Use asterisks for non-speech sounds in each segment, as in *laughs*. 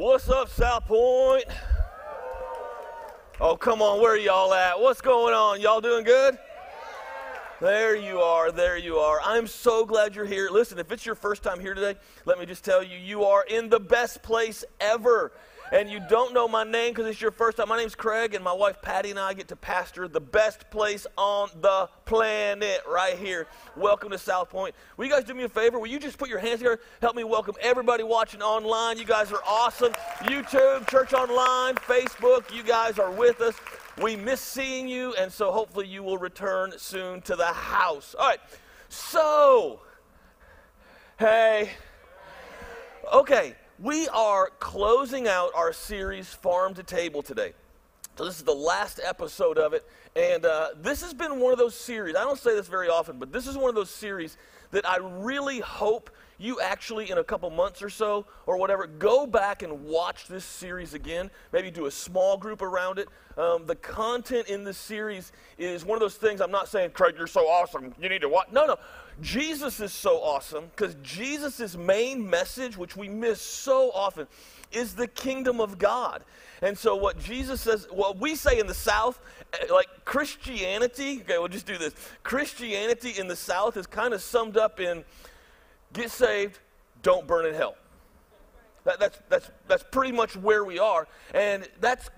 What's up, South Point? Oh, come on, where y'all at? What's going on? Y'all doing good? There you are, there you are. I'm so glad you're here. Listen, if it's your first time here today, let me just tell you, you are in the best place ever and you don't know my name because it's your first time, my name's Craig, and my wife Patty and I get to pastor the best place on the planet right here. Welcome to South Point. Will you guys do me a favor? Will you just put your hands together? Help me welcome everybody watching online. You guys are awesome. YouTube, Church Online, Facebook, you guys are with us. We miss seeing you, and so hopefully you will return soon to the house. All right, so, hey, okay, we are closing out our series, Farm to Table, today. So, this is the last episode of it. And uh, this has been one of those series, I don't say this very often, but this is one of those series that I really hope you actually, in a couple months or so, or whatever, go back and watch this series again. Maybe do a small group around it. Um, the content in this series is one of those things I'm not saying, Craig, you're so awesome. You need to watch. No, no. Jesus is so awesome because Jesus' main message, which we miss so often, is the kingdom of God. And so, what Jesus says, what we say in the South, eh, like Christianity, okay, we'll just do this. Christianity in the South is kind of summed up in get saved, don't burn in hell. That, that's, that's, that's pretty much where we are. And that's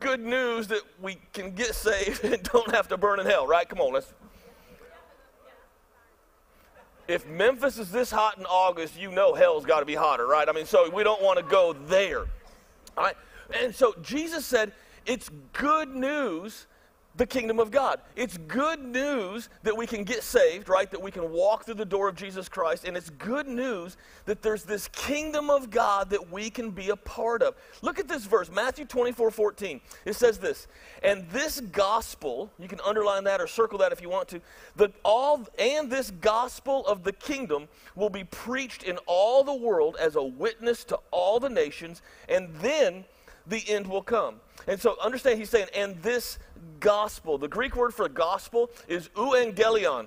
good news that we can get saved *laughs* and don't have to burn in hell, right? Come on, let's if Memphis is this hot in August, you know hell's got to be hotter, right? I mean, so we don't want to go there. All right? And so Jesus said, it's good news the kingdom of God. It's good news that we can get saved, right? That we can walk through the door of Jesus Christ. And it's good news that there's this kingdom of God that we can be a part of. Look at this verse, Matthew 24 14. It says this, and this gospel, you can underline that or circle that if you want to, that all and this gospel of the kingdom will be preached in all the world as a witness to all the nations, and then the end will come. And so understand he's saying, and this gospel, the Greek word for gospel is euangelion.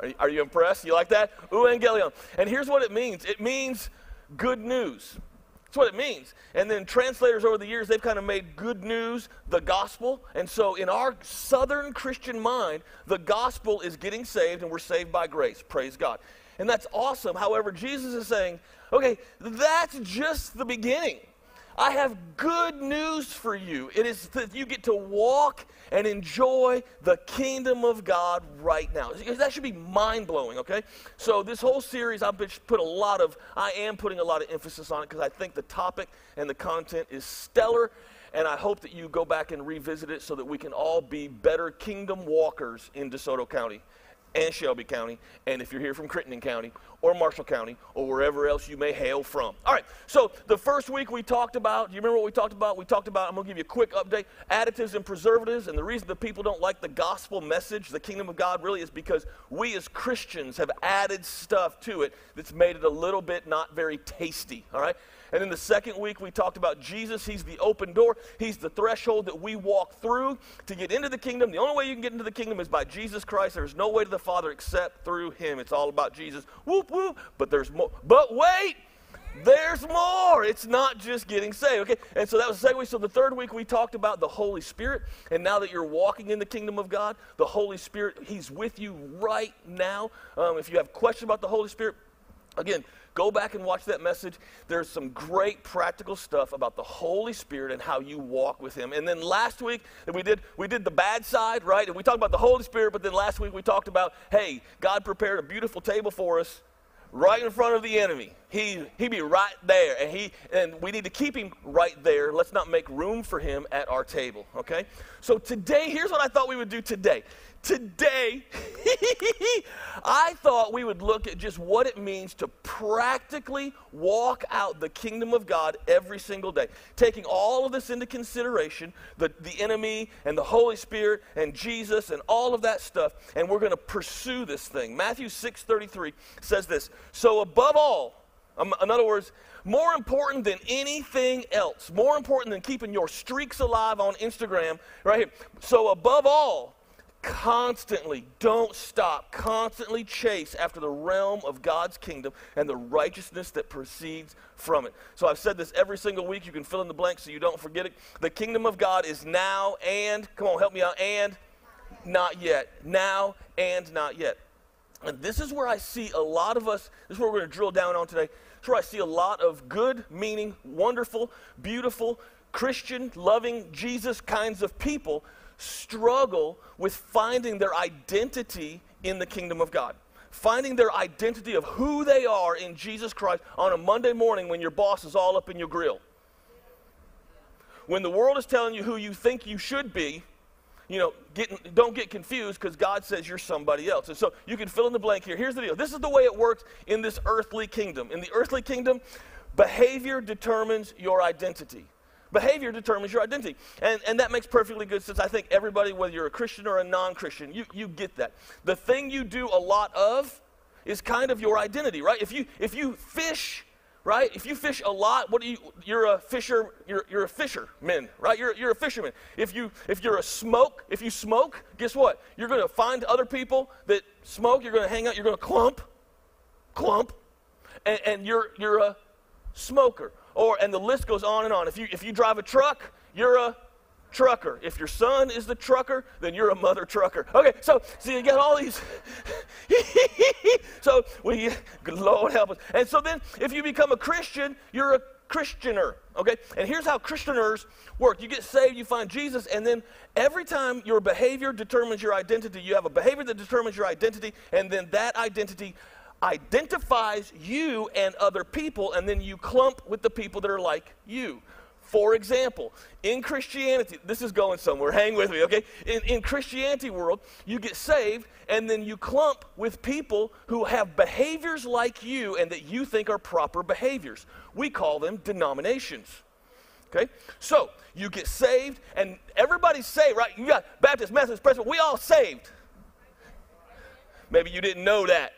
Are you, are you impressed? You like that? Euangelion. And here's what it means it means good news. That's what it means. And then translators over the years, they've kind of made good news the gospel. And so in our southern Christian mind, the gospel is getting saved and we're saved by grace. Praise God. And that's awesome. However, Jesus is saying, okay, that's just the beginning. I have good news for you. It is that you get to walk and enjoy the kingdom of God right now. That should be mind blowing, okay? So, this whole series, I've put a lot of, I am putting a lot of emphasis on it because I think the topic and the content is stellar. And I hope that you go back and revisit it so that we can all be better kingdom walkers in DeSoto County and Shelby County, and if you're here from Crittenden County or Marshall County or wherever else you may hail from. All right, so the first week we talked about, do you remember what we talked about? We talked about, I'm going to give you a quick update, additives and preservatives, and the reason that people don't like the gospel message, the kingdom of God, really is because we as Christians have added stuff to it that's made it a little bit not very tasty, all right? And in the second week, we talked about Jesus. He's the open door, He's the threshold that we walk through to get into the kingdom. The only way you can get into the kingdom is by Jesus Christ. There's no way to the Father except through Him. It's all about Jesus. Whoop, whoop. But there's more. But wait! There's more. It's not just getting saved. Okay? And so that was the week. So the third week we talked about the Holy Spirit. And now that you're walking in the kingdom of God, the Holy Spirit, He's with you right now. Um, if you have questions about the Holy Spirit, again, Go back and watch that message. There's some great practical stuff about the Holy Spirit and how you walk with Him. And then last week we did we did the bad side, right? And we talked about the Holy Spirit, but then last week we talked about, hey, God prepared a beautiful table for us right in front of the enemy. He he be right there, and he and we need to keep him right there. Let's not make room for him at our table. Okay. So today, here's what I thought we would do today. Today, *laughs* I thought we would look at just what it means to practically walk out the kingdom of God every single day. Taking all of this into consideration the, the enemy and the Holy Spirit and Jesus and all of that stuff, and we're going to pursue this thing. Matthew 6 33 says this So, above all, um, in other words, more important than anything else, more important than keeping your streaks alive on Instagram, right here. So, above all, constantly, don't stop, constantly chase after the realm of God's kingdom and the righteousness that proceeds from it. So I've said this every single week. You can fill in the blank so you don't forget it. The kingdom of God is now and, come on, help me out, and not yet. Now and not yet. And this is where I see a lot of us, this is where we're going to drill down on today. Where I see a lot of good, meaning, wonderful, beautiful, Christian, loving, Jesus kinds of people struggle with finding their identity in the kingdom of God. Finding their identity of who they are in Jesus Christ on a Monday morning when your boss is all up in your grill. When the world is telling you who you think you should be, you know, get, don't get confused because God says you're somebody else. And so you can fill in the blank here. Here's the deal this is the way it works in this earthly kingdom. In the earthly kingdom, behavior determines your identity. Behavior determines your identity. And, and that makes perfectly good sense. I think everybody, whether you're a Christian or a non Christian, you, you get that. The thing you do a lot of is kind of your identity, right? If you, if you fish, right? If you fish a lot, what do you, you're a fisher, you're, you're a fisherman, right? You're, you're a fisherman. If, you, if you're a smoke, if you smoke, guess what? You're going to find other people that smoke, you're going to hang out, you're going to clump, clump, and, and you're, you're a smoker or and the list goes on and on. If you if you drive a truck, you're a trucker. If your son is the trucker, then you're a mother trucker. Okay, so see, you got all these. *laughs* so we, Lord help us. And so then, if you become a Christian, you're a Christianer. Okay, and here's how Christianers work: you get saved, you find Jesus, and then every time your behavior determines your identity, you have a behavior that determines your identity, and then that identity identifies you and other people, and then you clump with the people that are like you. For example, in Christianity, this is going somewhere, hang with me, okay? In, in Christianity world, you get saved and then you clump with people who have behaviors like you and that you think are proper behaviors. We call them denominations. Okay? So, you get saved and everybody's saved, right? You got Baptist, Methodist, Presbyterian, we all saved. Maybe you didn't know that.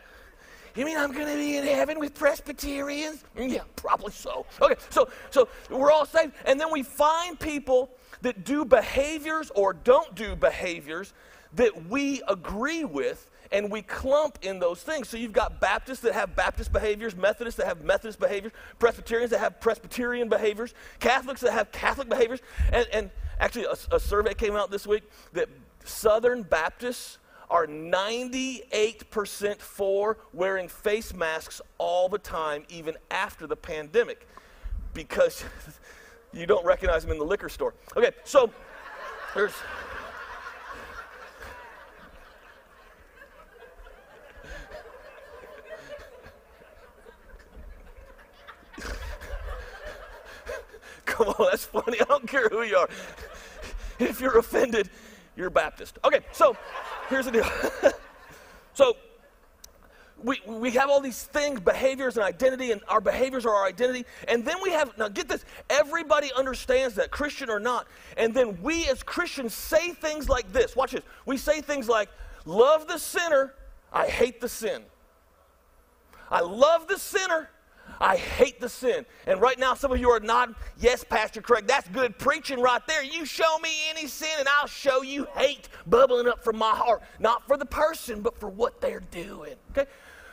You mean I'm going to be in heaven with Presbyterians? Mm, yeah, probably so. Okay, so so we're all saved, and then we find people that do behaviors or don't do behaviors that we agree with, and we clump in those things. So you've got Baptists that have Baptist behaviors, Methodists that have Methodist behaviors, Presbyterians that have Presbyterian behaviors, Catholics that have Catholic behaviors, and, and actually a, a survey came out this week that Southern Baptists are 98% for wearing face masks all the time, even after the pandemic, because *laughs* you don't recognize them in the liquor store. Okay, so there's. *laughs* Come on, that's funny. I don't care who you are. If you're offended, you're Baptist. Okay, so here's the deal. *laughs* so we, we have all these things, behaviors and identity, and our behaviors are our identity. And then we have, now get this, everybody understands that, Christian or not. And then we as Christians say things like this. Watch this. We say things like, love the sinner, I hate the sin. I love the sinner, I hate the sin. And right now, some of you are not, yes, Pastor Craig, that's good preaching right there. You show me any sin, and I'll show you hate bubbling up from my heart. Not for the person, but for what they're doing. Okay?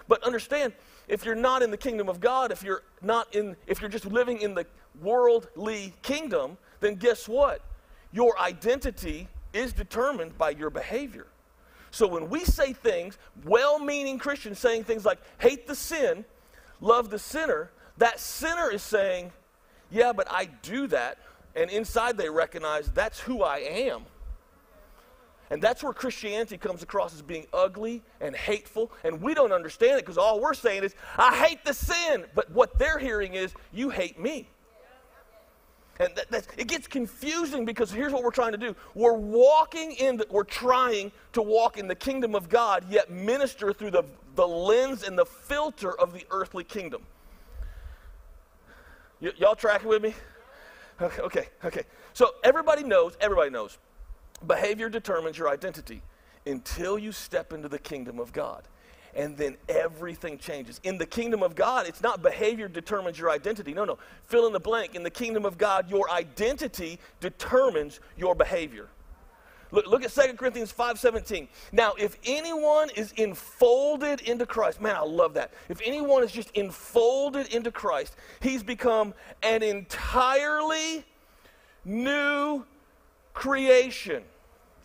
But understand, if you're not in the kingdom of God, if you're not in, if you're just living in the worldly kingdom, then guess what? Your identity is determined by your behavior. So when we say things, well meaning Christians saying things like hate the sin, love the sinner, that sinner is saying, Yeah, but I do that. And inside they recognize that's who I am. And that's where Christianity comes across as being ugly and hateful. And we don't understand it because all we're saying is, I hate the sin. But what they're hearing is, You hate me. And that, it gets confusing because here's what we're trying to do. We're walking in, the, we're trying to walk in the kingdom of God, yet minister through the, the lens and the filter of the earthly kingdom. Y- y'all tracking with me? Okay, okay, okay. So everybody knows, everybody knows, behavior determines your identity until you step into the kingdom of God and then everything changes. In the kingdom of God, it's not behavior determines your identity. No, no. Fill in the blank. In the kingdom of God, your identity determines your behavior. Look, look at 2 Corinthians 5:17. Now, if anyone is enfolded into Christ, man, I love that. If anyone is just enfolded into Christ, he's become an entirely new creation.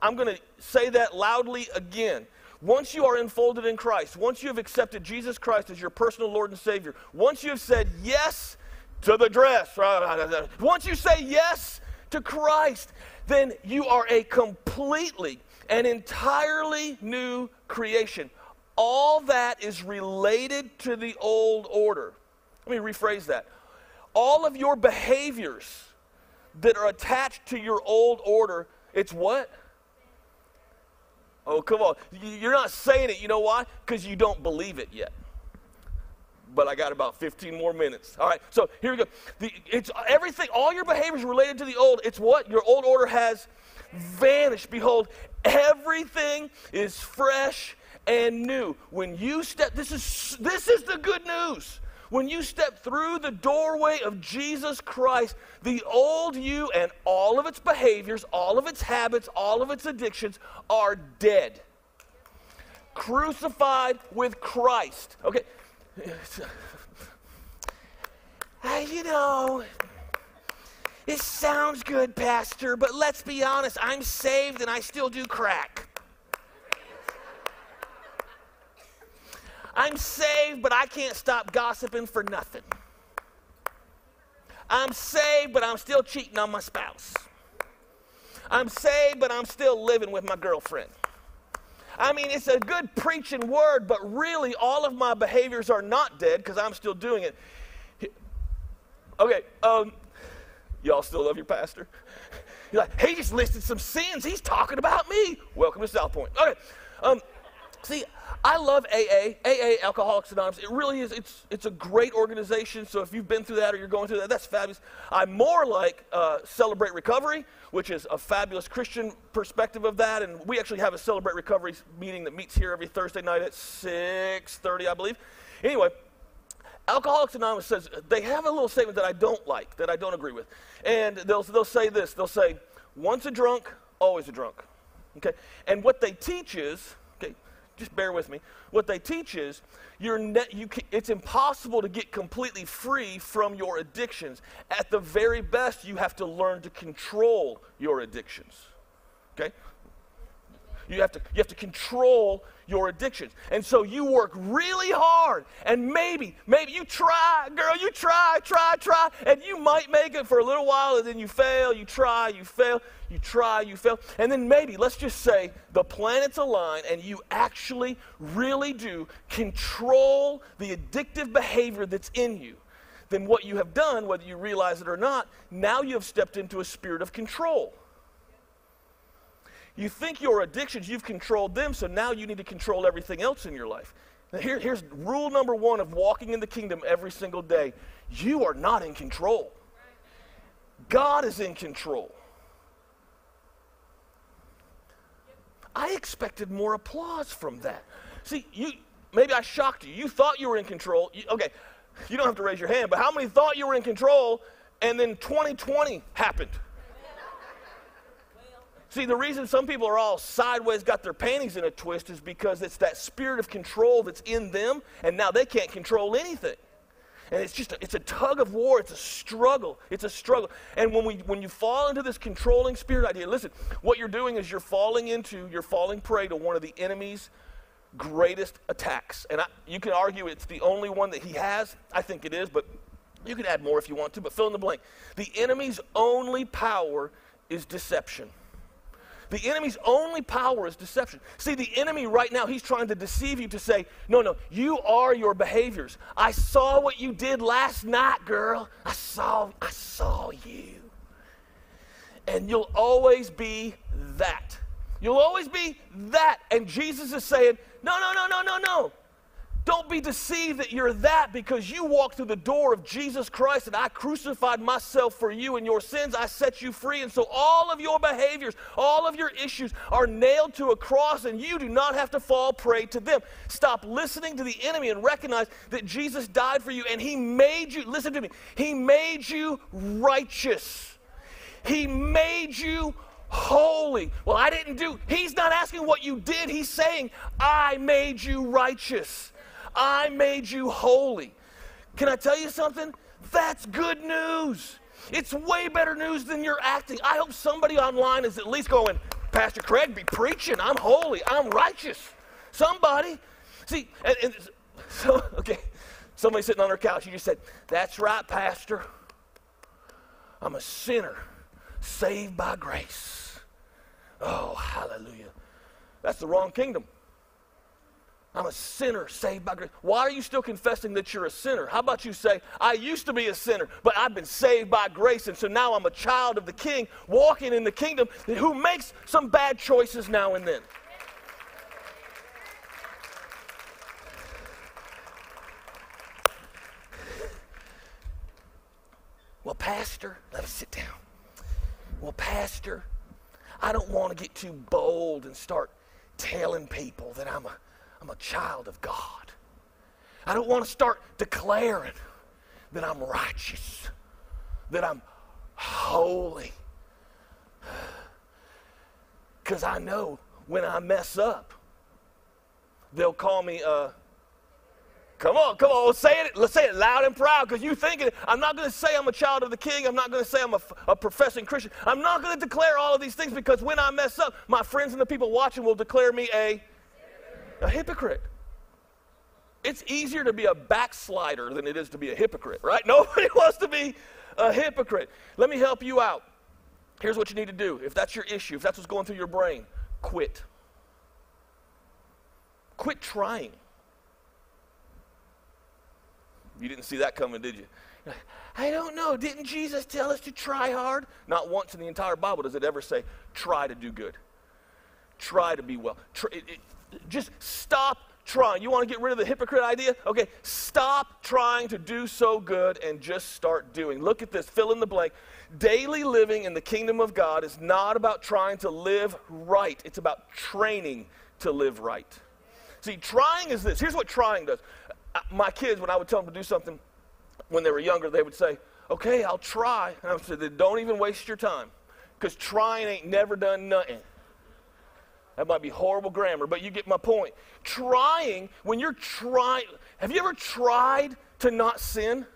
I'm going to say that loudly again. Once you are enfolded in Christ, once you have accepted Jesus Christ as your personal Lord and Savior, once you have said yes to the dress, *laughs* once you say yes to Christ, then you are a completely and entirely new creation. All that is related to the old order. Let me rephrase that. All of your behaviors that are attached to your old order, it's what? Oh, come on. You're not saying it. You know why? Because you don't believe it yet. But I got about 15 more minutes. All right. So here we go. The, it's everything. All your behaviors related to the old. It's what your old order has vanished. Behold, everything is fresh and new. When you step, this is this is the good news. When you step through the doorway of Jesus Christ, the old you and all of its behaviors, all of its habits, all of its addictions are dead. Crucified with Christ. Okay. *laughs* Uh, you know, it sounds good, Pastor, but let's be honest, I'm saved and I still do crack. I'm saved, but I can't stop gossiping for nothing. I'm saved, but I'm still cheating on my spouse. I'm saved, but I'm still living with my girlfriend. I mean, it's a good preaching word, but really all of my behaviors are not dead because I'm still doing it. Okay, um, y'all still love your pastor? You're like, he just listed some sins. He's talking about me. Welcome to South Point. Okay, um, see, I love AA, AA Alcoholics Anonymous. It really is. It's it's a great organization. So if you've been through that or you're going through that, that's fabulous. I'm more like uh, Celebrate Recovery, which is a fabulous Christian perspective of that. And we actually have a Celebrate Recovery meeting that meets here every Thursday night at 6:30, I believe. Anyway. Alcoholics Anonymous says they have a little statement that I don't like, that I don't agree with. And they'll, they'll say this they'll say, once a drunk, always a drunk. Okay? And what they teach is just bear with me. What they teach is you're ne- you can, it's impossible to get completely free from your addictions. At the very best, you have to learn to control your addictions. Okay? You have to, you have to control your addictions. And so you work really hard, and maybe, maybe you try, girl, you try, try, try, and you might make it for a little while, and then you fail, you try, you fail, you try, you fail. And then maybe, let's just say, the planets align, and you actually really do control the addictive behavior that's in you. Then what you have done, whether you realize it or not, now you have stepped into a spirit of control. You think your addictions, you've controlled them, so now you need to control everything else in your life. Here, here's rule number one of walking in the kingdom every single day you are not in control, God is in control. I expected more applause from that. See, you maybe I shocked you. You thought you were in control. You, okay, you don't have to raise your hand, but how many thought you were in control and then 2020 happened? See, the reason some people are all sideways, got their panties in a twist, is because it's that spirit of control that's in them, and now they can't control anything. And it's just, a, it's a tug of war. It's a struggle. It's a struggle. And when, we, when you fall into this controlling spirit idea, listen, what you're doing is you're falling into, you're falling prey to one of the enemy's greatest attacks. And I, you can argue it's the only one that he has. I think it is, but you can add more if you want to, but fill in the blank. The enemy's only power is deception. The enemy's only power is deception. See, the enemy right now, he's trying to deceive you to say, no, no, you are your behaviors. I saw what you did last night, girl. I saw, I saw you. And you'll always be that. You'll always be that. And Jesus is saying, no, no, no, no, no, no. Don't be deceived that you're that because you walked through the door of Jesus Christ and I crucified myself for you and your sins. I set you free. And so all of your behaviors, all of your issues are nailed to a cross and you do not have to fall prey to them. Stop listening to the enemy and recognize that Jesus died for you and he made you, listen to me, he made you righteous. He made you holy. Well, I didn't do, he's not asking what you did. He's saying, I made you righteous. I made you holy. Can I tell you something? That's good news. It's way better news than you're acting. I hope somebody online is at least going, Pastor Craig be preaching. I'm holy. I'm righteous. Somebody. See, and, and so, *laughs* okay, somebody sitting on their couch, you just said, That's right, Pastor. I'm a sinner saved by grace. Oh, hallelujah. That's the wrong kingdom. I'm a sinner saved by grace. Why are you still confessing that you're a sinner? How about you say, I used to be a sinner, but I've been saved by grace, and so now I'm a child of the King, walking in the kingdom, who makes some bad choices now and then. Well, Pastor, let us sit down. Well, Pastor, I don't want to get too bold and start telling people that I'm a I'm a child of God. I don't want to start declaring that I'm righteous, that I'm holy. Because I know when I mess up, they'll call me, uh, come on, come on, say it, let's say it loud and proud because you thinking, I'm not going to say I'm a child of the king. I'm not going to say I'm a, a professing Christian. I'm not going to declare all of these things because when I mess up, my friends and the people watching will declare me a a hypocrite. It's easier to be a backslider than it is to be a hypocrite, right? *laughs* Nobody wants to be a hypocrite. Let me help you out. Here's what you need to do. If that's your issue, if that's what's going through your brain, quit. Quit trying. You didn't see that coming, did you? I don't know. Didn't Jesus tell us to try hard? Not once in the entire Bible does it ever say, try to do good. Try to be well. Try, it, it, just stop trying. You want to get rid of the hypocrite idea? Okay, stop trying to do so good and just start doing. Look at this, fill in the blank. Daily living in the kingdom of God is not about trying to live right, it's about training to live right. See, trying is this. Here's what trying does. Uh, my kids, when I would tell them to do something when they were younger, they would say, Okay, I'll try. And I would say, Don't even waste your time because trying ain't never done nothing. That might be horrible grammar, but you get my point. Trying, when you're trying, have you ever tried to not sin?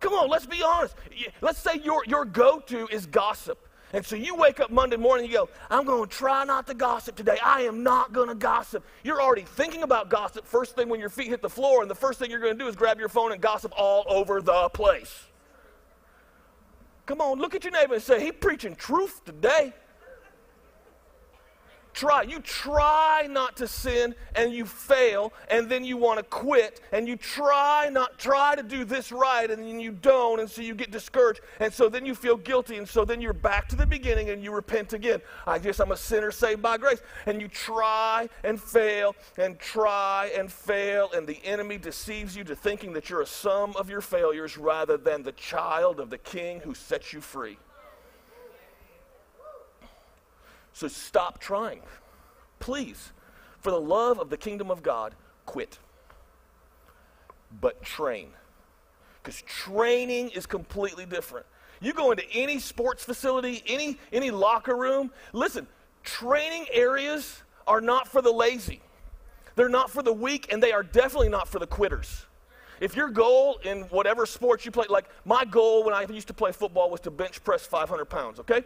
Come on, let's be honest. Let's say your, your go to is gossip. And so you wake up Monday morning and you go, I'm going to try not to gossip today. I am not going to gossip. You're already thinking about gossip first thing when your feet hit the floor, and the first thing you're going to do is grab your phone and gossip all over the place. Come on, look at your neighbor and say, He preaching truth today try. You try not to sin and you fail, and then you want to quit, and you try not try to do this right, and then you don't, and so you get discouraged, and so then you feel guilty, and so then you're back to the beginning and you repent again. I guess I'm a sinner saved by grace. And you try and fail and try and fail, and the enemy deceives you to thinking that you're a sum of your failures rather than the child of the king who sets you free. So stop trying. Please, for the love of the kingdom of God, quit. But train. Because training is completely different. You go into any sports facility, any, any locker room, listen, training areas are not for the lazy. They're not for the weak, and they are definitely not for the quitters. If your goal in whatever sports you play, like my goal when I used to play football was to bench press 500 pounds, okay?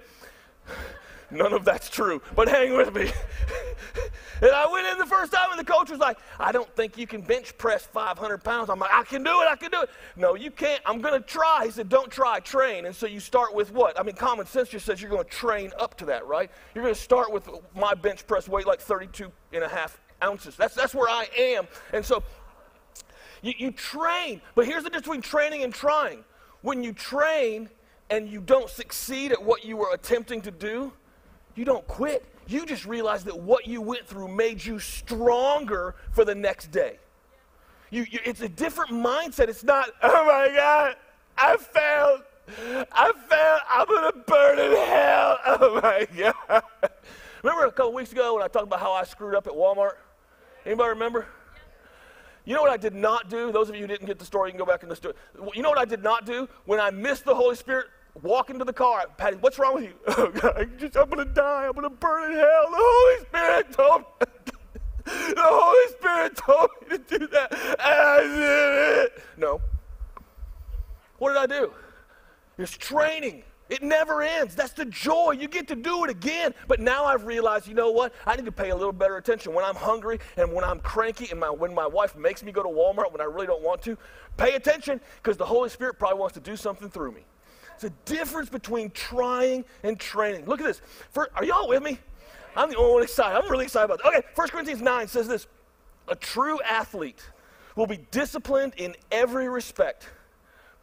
None of that's true, but hang with me. *laughs* and I went in the first time, and the coach was like, I don't think you can bench press 500 pounds. I'm like, I can do it, I can do it. No, you can't. I'm going to try. He said, Don't try, train. And so you start with what? I mean, common sense just says you're going to train up to that, right? You're going to start with my bench press weight like 32 and a half ounces. That's, that's where I am. And so you, you train, but here's the difference between training and trying. When you train and you don't succeed at what you were attempting to do, you don't quit. You just realize that what you went through made you stronger for the next day. You, you, it's a different mindset. It's not, *laughs* oh my God, I failed. I failed. I'm going to burn in hell. *laughs* Oh my God. Remember a couple weeks ago when I talked about how I screwed up at Walmart? Anybody remember? You know what I did not do? Those of you who didn't get the story, you can go back in the story. You know what I did not do? When I missed the Holy Spirit, walk into the car. Patty, what's wrong with you? *laughs* Oh, God, I'm going to die. I'm going to burn in hell. The Holy Spirit told me. *laughs* the Holy Spirit told me to do that. And I did it. No. What did I do? It's training. It never ends. That's the joy. You get to do it again. But now I've realized, you know what? I need to pay a little better attention when I'm hungry and when I'm cranky and my, when my wife makes me go to Walmart when I really don't want to. Pay attention because the Holy Spirit probably wants to do something through me. A difference between trying and training. Look at this. For, are y'all with me? I'm the only one excited. I'm really excited about this. Okay, 1 Corinthians 9 says this A true athlete will be disciplined in every respect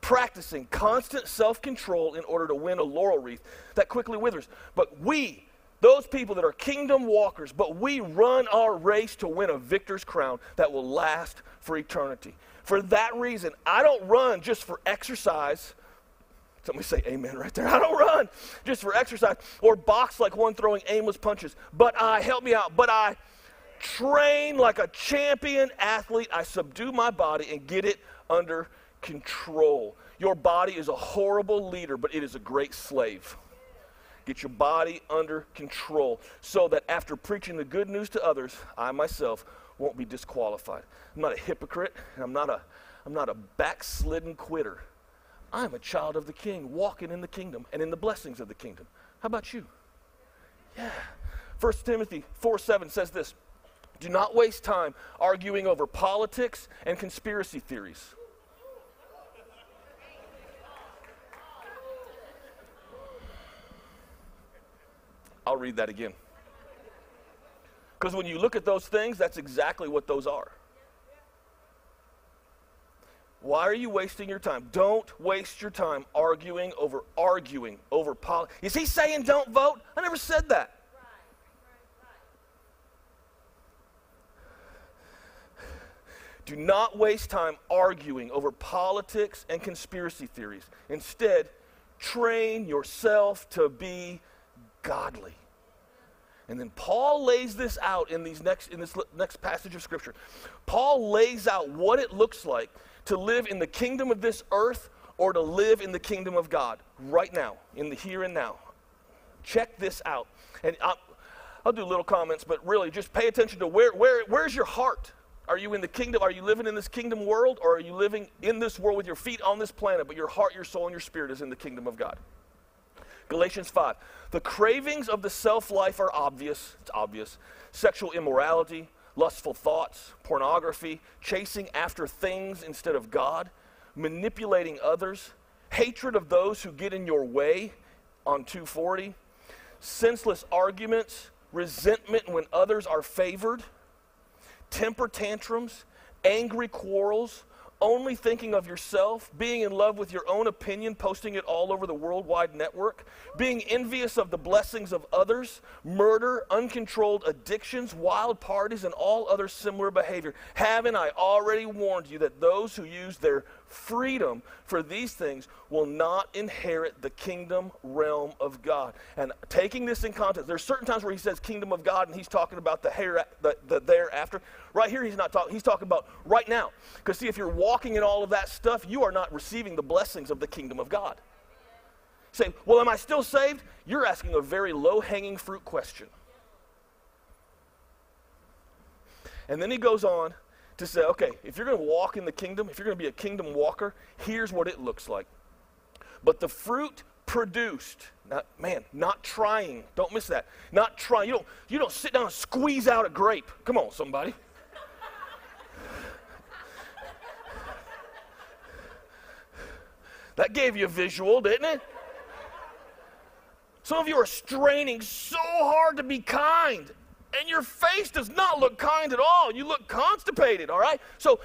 practicing constant self control in order to win a laurel wreath that quickly withers. But we, those people that are kingdom walkers, but we run our race to win a victor's crown that will last for eternity. For that reason, I don't run just for exercise. Somebody say amen right there. *laughs* I don't run just for exercise or box like one throwing aimless punches. But I, help me out, but I train like a champion athlete. I subdue my body and get it under control. Your body is a horrible leader, but it is a great slave. Get your body under control so that after preaching the good news to others, I myself won't be disqualified. I'm not a hypocrite, and I'm not a, I'm not a backslidden quitter. I'm a child of the king, walking in the kingdom and in the blessings of the kingdom. How about you? Yeah. 1 Timothy 4 7 says this Do not waste time arguing over politics and conspiracy theories. I'll read that again. Because when you look at those things, that's exactly what those are. Why are you wasting your time? Don't waste your time arguing over arguing over politics. Is he saying don't vote? I never said that. Do not waste time arguing over politics and conspiracy theories. Instead, train yourself to be godly. And then Paul lays this out in, these next, in this next passage of Scripture. Paul lays out what it looks like to live in the kingdom of this earth or to live in the kingdom of God right now, in the here and now. Check this out. And I'll, I'll do little comments, but really just pay attention to where, where, where's your heart? Are you in the kingdom? Are you living in this kingdom world? Or are you living in this world with your feet on this planet, but your heart, your soul, and your spirit is in the kingdom of God? Galatians 5. The cravings of the self life are obvious. It's obvious. Sexual immorality, lustful thoughts, pornography, chasing after things instead of God, manipulating others, hatred of those who get in your way on 240, senseless arguments, resentment when others are favored, temper tantrums, angry quarrels only thinking of yourself, being in love with your own opinion, posting it all over the worldwide network, being envious of the blessings of others, murder, uncontrolled addictions, wild parties, and all other similar behavior. Haven't I already warned you that those who use their freedom for these things will not inherit the kingdom realm of God. And taking this in context, there's certain times where he says kingdom of God and he's talking about the, here, the, the thereafter. Right here, he's not talking, he's talking about right now. Because see, if you're walking in all of that stuff, you are not receiving the blessings of the kingdom of God. say, well, am I still saved? You're asking a very low hanging fruit question. And then he goes on to say, okay, if you're going to walk in the kingdom, if you're going to be a kingdom walker, here's what it looks like. But the fruit produced, not, man, not trying, don't miss that. Not trying. You don't, you don't sit down and squeeze out a grape. Come on, somebody. that gave you a visual, didn't it? Some of you are straining so hard to be kind and your face does not look kind at all. You look constipated, all right? So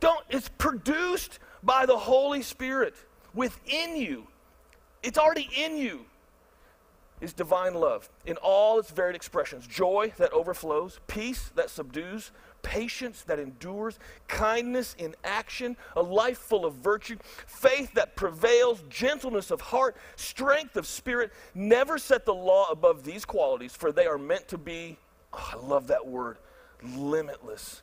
don't it's produced by the Holy Spirit within you. It's already in you. Is divine love in all its varied expressions joy that overflows, peace that subdues, patience that endures, kindness in action, a life full of virtue, faith that prevails, gentleness of heart, strength of spirit. Never set the law above these qualities, for they are meant to be oh, I love that word, limitless.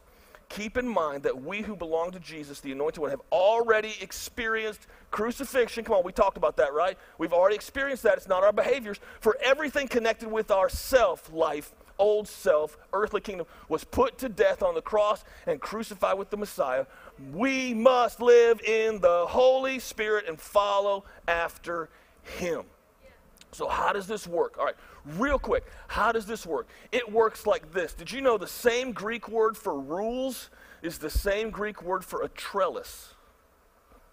keep in mind that we who belong to Jesus, the anointed one, have already experienced crucifixion. Come on, we talked about that, right? We've already experienced that. It's not our behaviors. For everything connected with our self life, old self, earthly kingdom, was put to death on the cross and crucified with the Messiah. We must live in the Holy Spirit and follow after Him. So, how does this work? All right, real quick, how does this work? It works like this. Did you know the same Greek word for rules is the same Greek word for a trellis?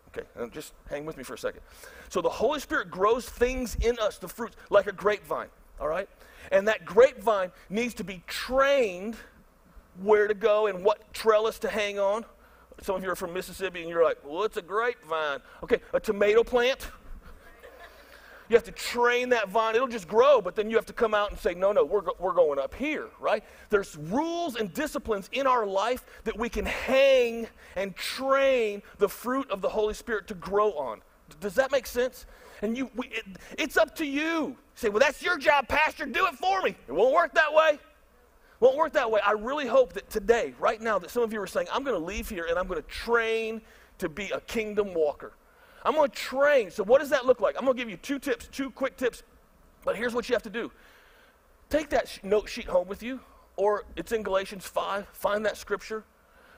Okay, uh, just hang with me for a second. So, the Holy Spirit grows things in us, the fruits, like a grapevine, all right? And that grapevine needs to be trained where to go and what trellis to hang on. Some of you are from Mississippi and you're like, well, it's a grapevine. Okay, a tomato plant you have to train that vine. It'll just grow, but then you have to come out and say, no, no, we're, we're going up here, right? There's rules and disciplines in our life that we can hang and train the fruit of the Holy Spirit to grow on. Does that make sense? And you, we, it, it's up to you. you. Say, well, that's your job, Pastor. Do it for me. It won't work that way. Won't work that way. I really hope that today, right now, that some of you are saying, I'm going to leave here and I'm going to train to be a kingdom walker. I'm going to train. So, what does that look like? I'm going to give you two tips, two quick tips. But here's what you have to do take that sh- note sheet home with you, or it's in Galatians 5. Find that scripture.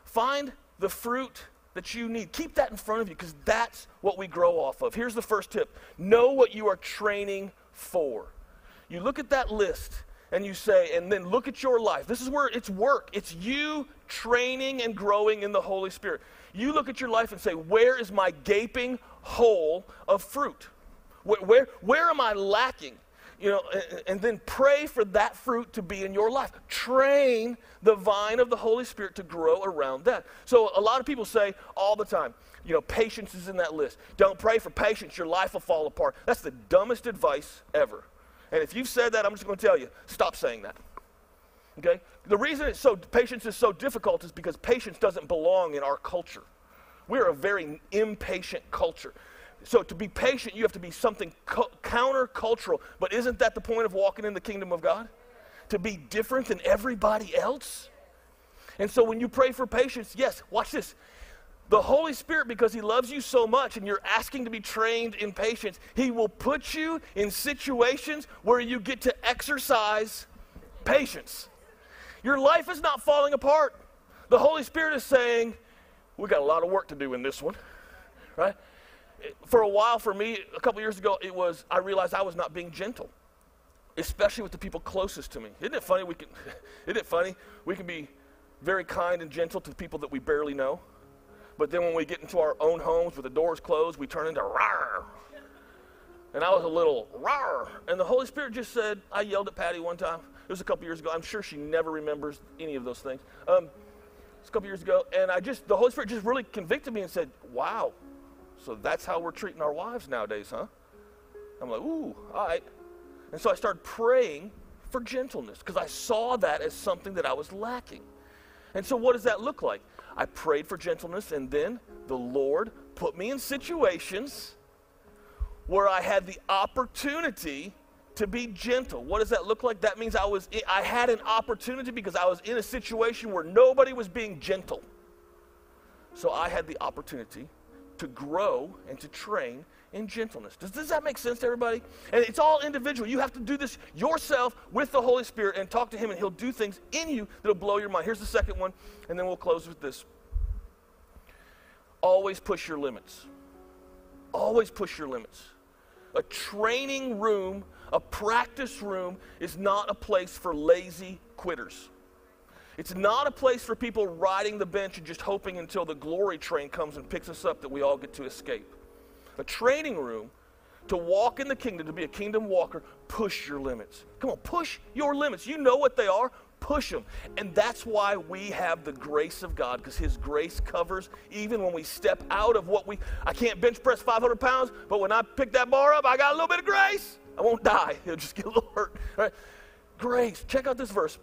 Find the fruit that you need. Keep that in front of you because that's what we grow off of. Here's the first tip know what you are training for. You look at that list and you say, and then look at your life. This is where it's work, it's you training and growing in the Holy Spirit. You look at your life and say, where is my gaping hole of fruit? Where, where, where am I lacking? You know, and, and then pray for that fruit to be in your life. Train the vine of the Holy Spirit to grow around that. So a lot of people say all the time, you know, patience is in that list. Don't pray for patience, your life will fall apart. That's the dumbest advice ever. And if you've said that, I'm just going to tell you, stop saying that. Okay? The reason it's so patience is so difficult is because patience doesn't belong in our culture. We're a very impatient culture. So to be patient, you have to be something co- countercultural. But isn't that the point of walking in the kingdom of God? To be different than everybody else? And so when you pray for patience, yes, watch this. The Holy Spirit, because He loves you so much and you're asking to be trained in patience, He will put you in situations where you get to exercise patience. Your life is not falling apart. The Holy Spirit is saying, we got a lot of work to do in this one, right? For a while, for me, a couple years ago, it was I realized I was not being gentle, especially with the people closest to me. Isn't it funny? We can, *laughs* isn't it funny? We can be very kind and gentle to the people that we barely know, but then when we get into our own homes with the doors closed, we turn into rawr. And I was a little rawr. And the Holy Spirit just said, I yelled at Patty one time. It was a couple years ago. I'm sure she never remembers any of those things. Um, a couple years ago, and I just the Holy Spirit just really convicted me and said, "Wow, so that's how we're treating our wives nowadays, huh?" I'm like, "Ooh, all right." And so I started praying for gentleness because I saw that as something that I was lacking. And so, what does that look like? I prayed for gentleness, and then the Lord put me in situations where I had the opportunity to be gentle. What does that look like? That means I was I had an opportunity because I was in a situation where nobody was being gentle. So I had the opportunity to grow and to train in gentleness. Does, does that make sense to everybody? And it's all individual. You have to do this yourself with the Holy Spirit and talk to Him, and He'll do things in you that'll blow your mind. Here's the second one, and then we'll close with this. Always push your limits. Always push your limits. A training room a practice room is not a place for lazy quitters. It's not a place for people riding the bench and just hoping until the glory train comes and picks us up that we all get to escape. A training room to walk in the kingdom, to be a kingdom walker, push your limits. Come on, push your limits. You know what they are, push them. And that's why we have the grace of God, because His grace covers even when we step out of what we. I can't bench press 500 pounds, but when I pick that bar up, I got a little bit of grace. I won't die. *laughs* He'll just get a little hurt. Grace. Check out this verse.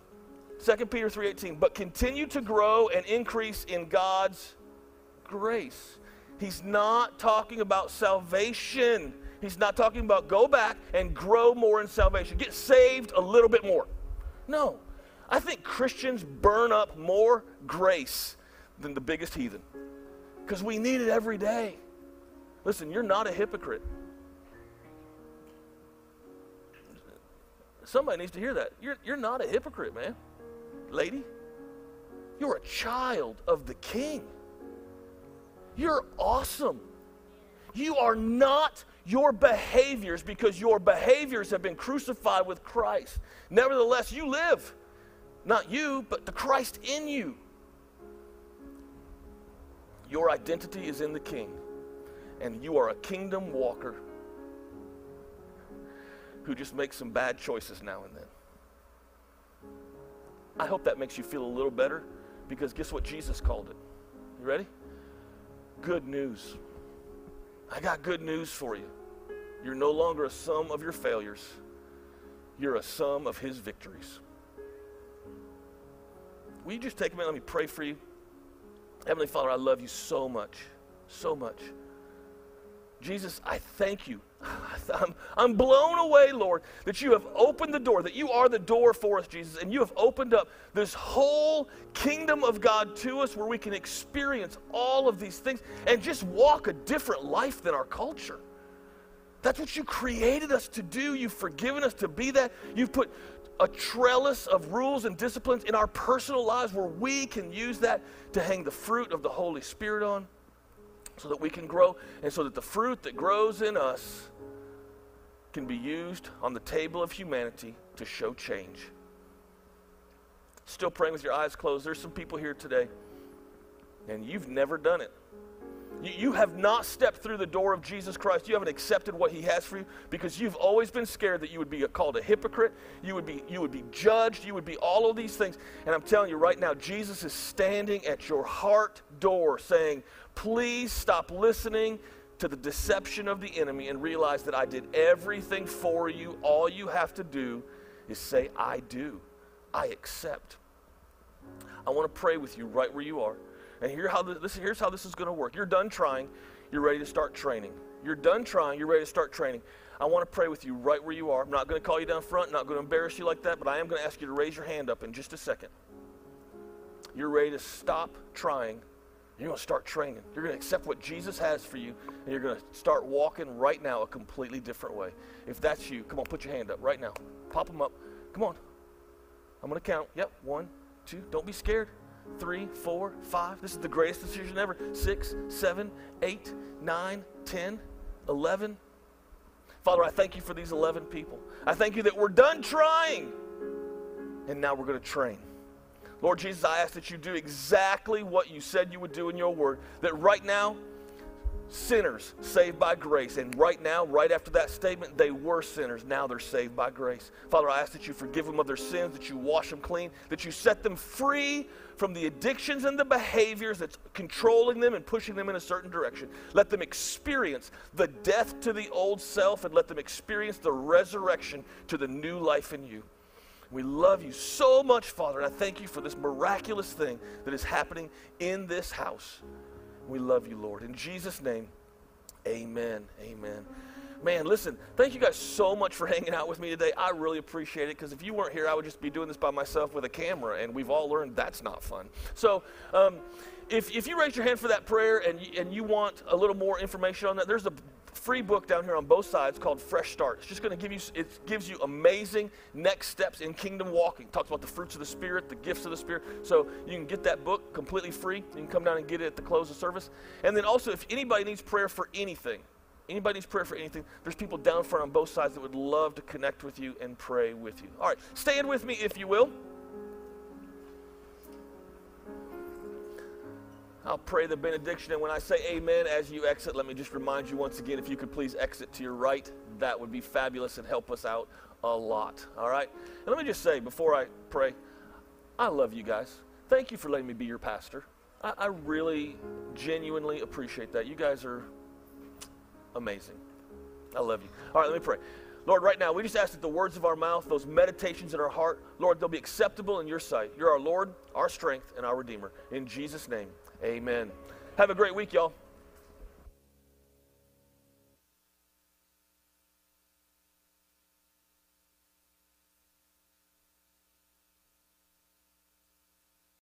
2 Peter 3:18. But continue to grow and increase in God's grace. He's not talking about salvation. He's not talking about go back and grow more in salvation. Get saved a little bit more. No. I think Christians burn up more grace than the biggest heathen. Because we need it every day. Listen, you're not a hypocrite. Somebody needs to hear that. You're, you're not a hypocrite, man. Lady, you're a child of the king. You're awesome. You are not your behaviors because your behaviors have been crucified with Christ. Nevertheless, you live. Not you, but the Christ in you. Your identity is in the King, and you are a kingdom walker who just makes some bad choices now and then. I hope that makes you feel a little better because guess what Jesus called it? You ready? Good news. I got good news for you. You're no longer a sum of your failures, you're a sum of his victories. Will you just take a minute? Let me pray for you. Heavenly Father, I love you so much, so much. Jesus, I thank you. *laughs* I'm, I'm blown away, Lord, that you have opened the door, that you are the door for us, Jesus, and you have opened up this whole kingdom of God to us where we can experience all of these things and just walk a different life than our culture. That's what you created us to do. You've forgiven us to be that. You've put a trellis of rules and disciplines in our personal lives where we can use that to hang the fruit of the Holy Spirit on so that we can grow and so that the fruit that grows in us can be used on the table of humanity to show change. Still praying with your eyes closed. There's some people here today, and you've never done it. You, you have not stepped through the door of Jesus Christ. You haven't accepted what He has for you because you've always been scared that you would be called a hypocrite. You would be, you would be judged. You would be all of these things. And I'm telling you right now, Jesus is standing at your heart door saying, Please stop listening to the deception of the enemy and realize that I did everything for you. All you have to do is say, I do. I accept. I want to pray with you right where you are. And here how this, here's how this is going to work. You're done trying, you're ready to start training. You're done trying, you're ready to start training. I want to pray with you right where you are. I'm not going to call you down front, not going to embarrass you like that, but I am going to ask you to raise your hand up in just a second. You're ready to stop trying. You're going to start training. You're going to accept what Jesus has for you, and you're going to start walking right now a completely different way. If that's you, come on, put your hand up right now. Pop them up. Come on. I'm going to count. Yep, one, two. Don't be scared three, four, five. This is the greatest decision ever. Six, seven, eight, nine, ten, eleven. Father, I thank you for these 11 people. I thank you that we're done trying and now we're going to train. Lord Jesus, I ask that you do exactly what you said you would do in your word. That right now, sinners saved by grace. And right now, right after that statement, they were sinners. Now they're saved by grace. Father, I ask that you forgive them of their sins, that you wash them clean, that you set them free from the addictions and the behaviors that's controlling them and pushing them in a certain direction. Let them experience the death to the old self and let them experience the resurrection to the new life in you. We love you so much, Father, and I thank you for this miraculous thing that is happening in this house. We love you, Lord. In Jesus' name, amen. Amen. Man, listen, thank you guys so much for *laughs* hanging out with me today. I really appreciate it because if you weren't here, I would just be doing this by myself with a camera, and we've all learned that's not fun. So, um, if, if you raise your hand for that prayer and and you want a little more information on that, there's a free book down here on both sides called Fresh Start. It's just going to give you, it gives you amazing next steps in kingdom walking. It talks about the fruits of the Spirit, the gifts of the Spirit. So you can get that book completely free. You can come down and get it at the close of service. And then also, if anybody needs prayer for anything, anybody needs prayer for anything, there's people down front on both sides that would love to connect with you and pray with you. All right, stand with me if you will. I'll pray the benediction, and when I say amen as you exit, let me just remind you once again if you could please exit to your right, that would be fabulous and help us out a lot. All right? And let me just say before I pray, I love you guys. Thank you for letting me be your pastor. I, I really, genuinely appreciate that. You guys are amazing. I love you. All right, let me pray. Lord, right now, we just ask that the words of our mouth, those meditations in our heart, Lord, they'll be acceptable in your sight. You're our Lord, our strength, and our Redeemer. In Jesus' name. Amen. Have a great week, y'all.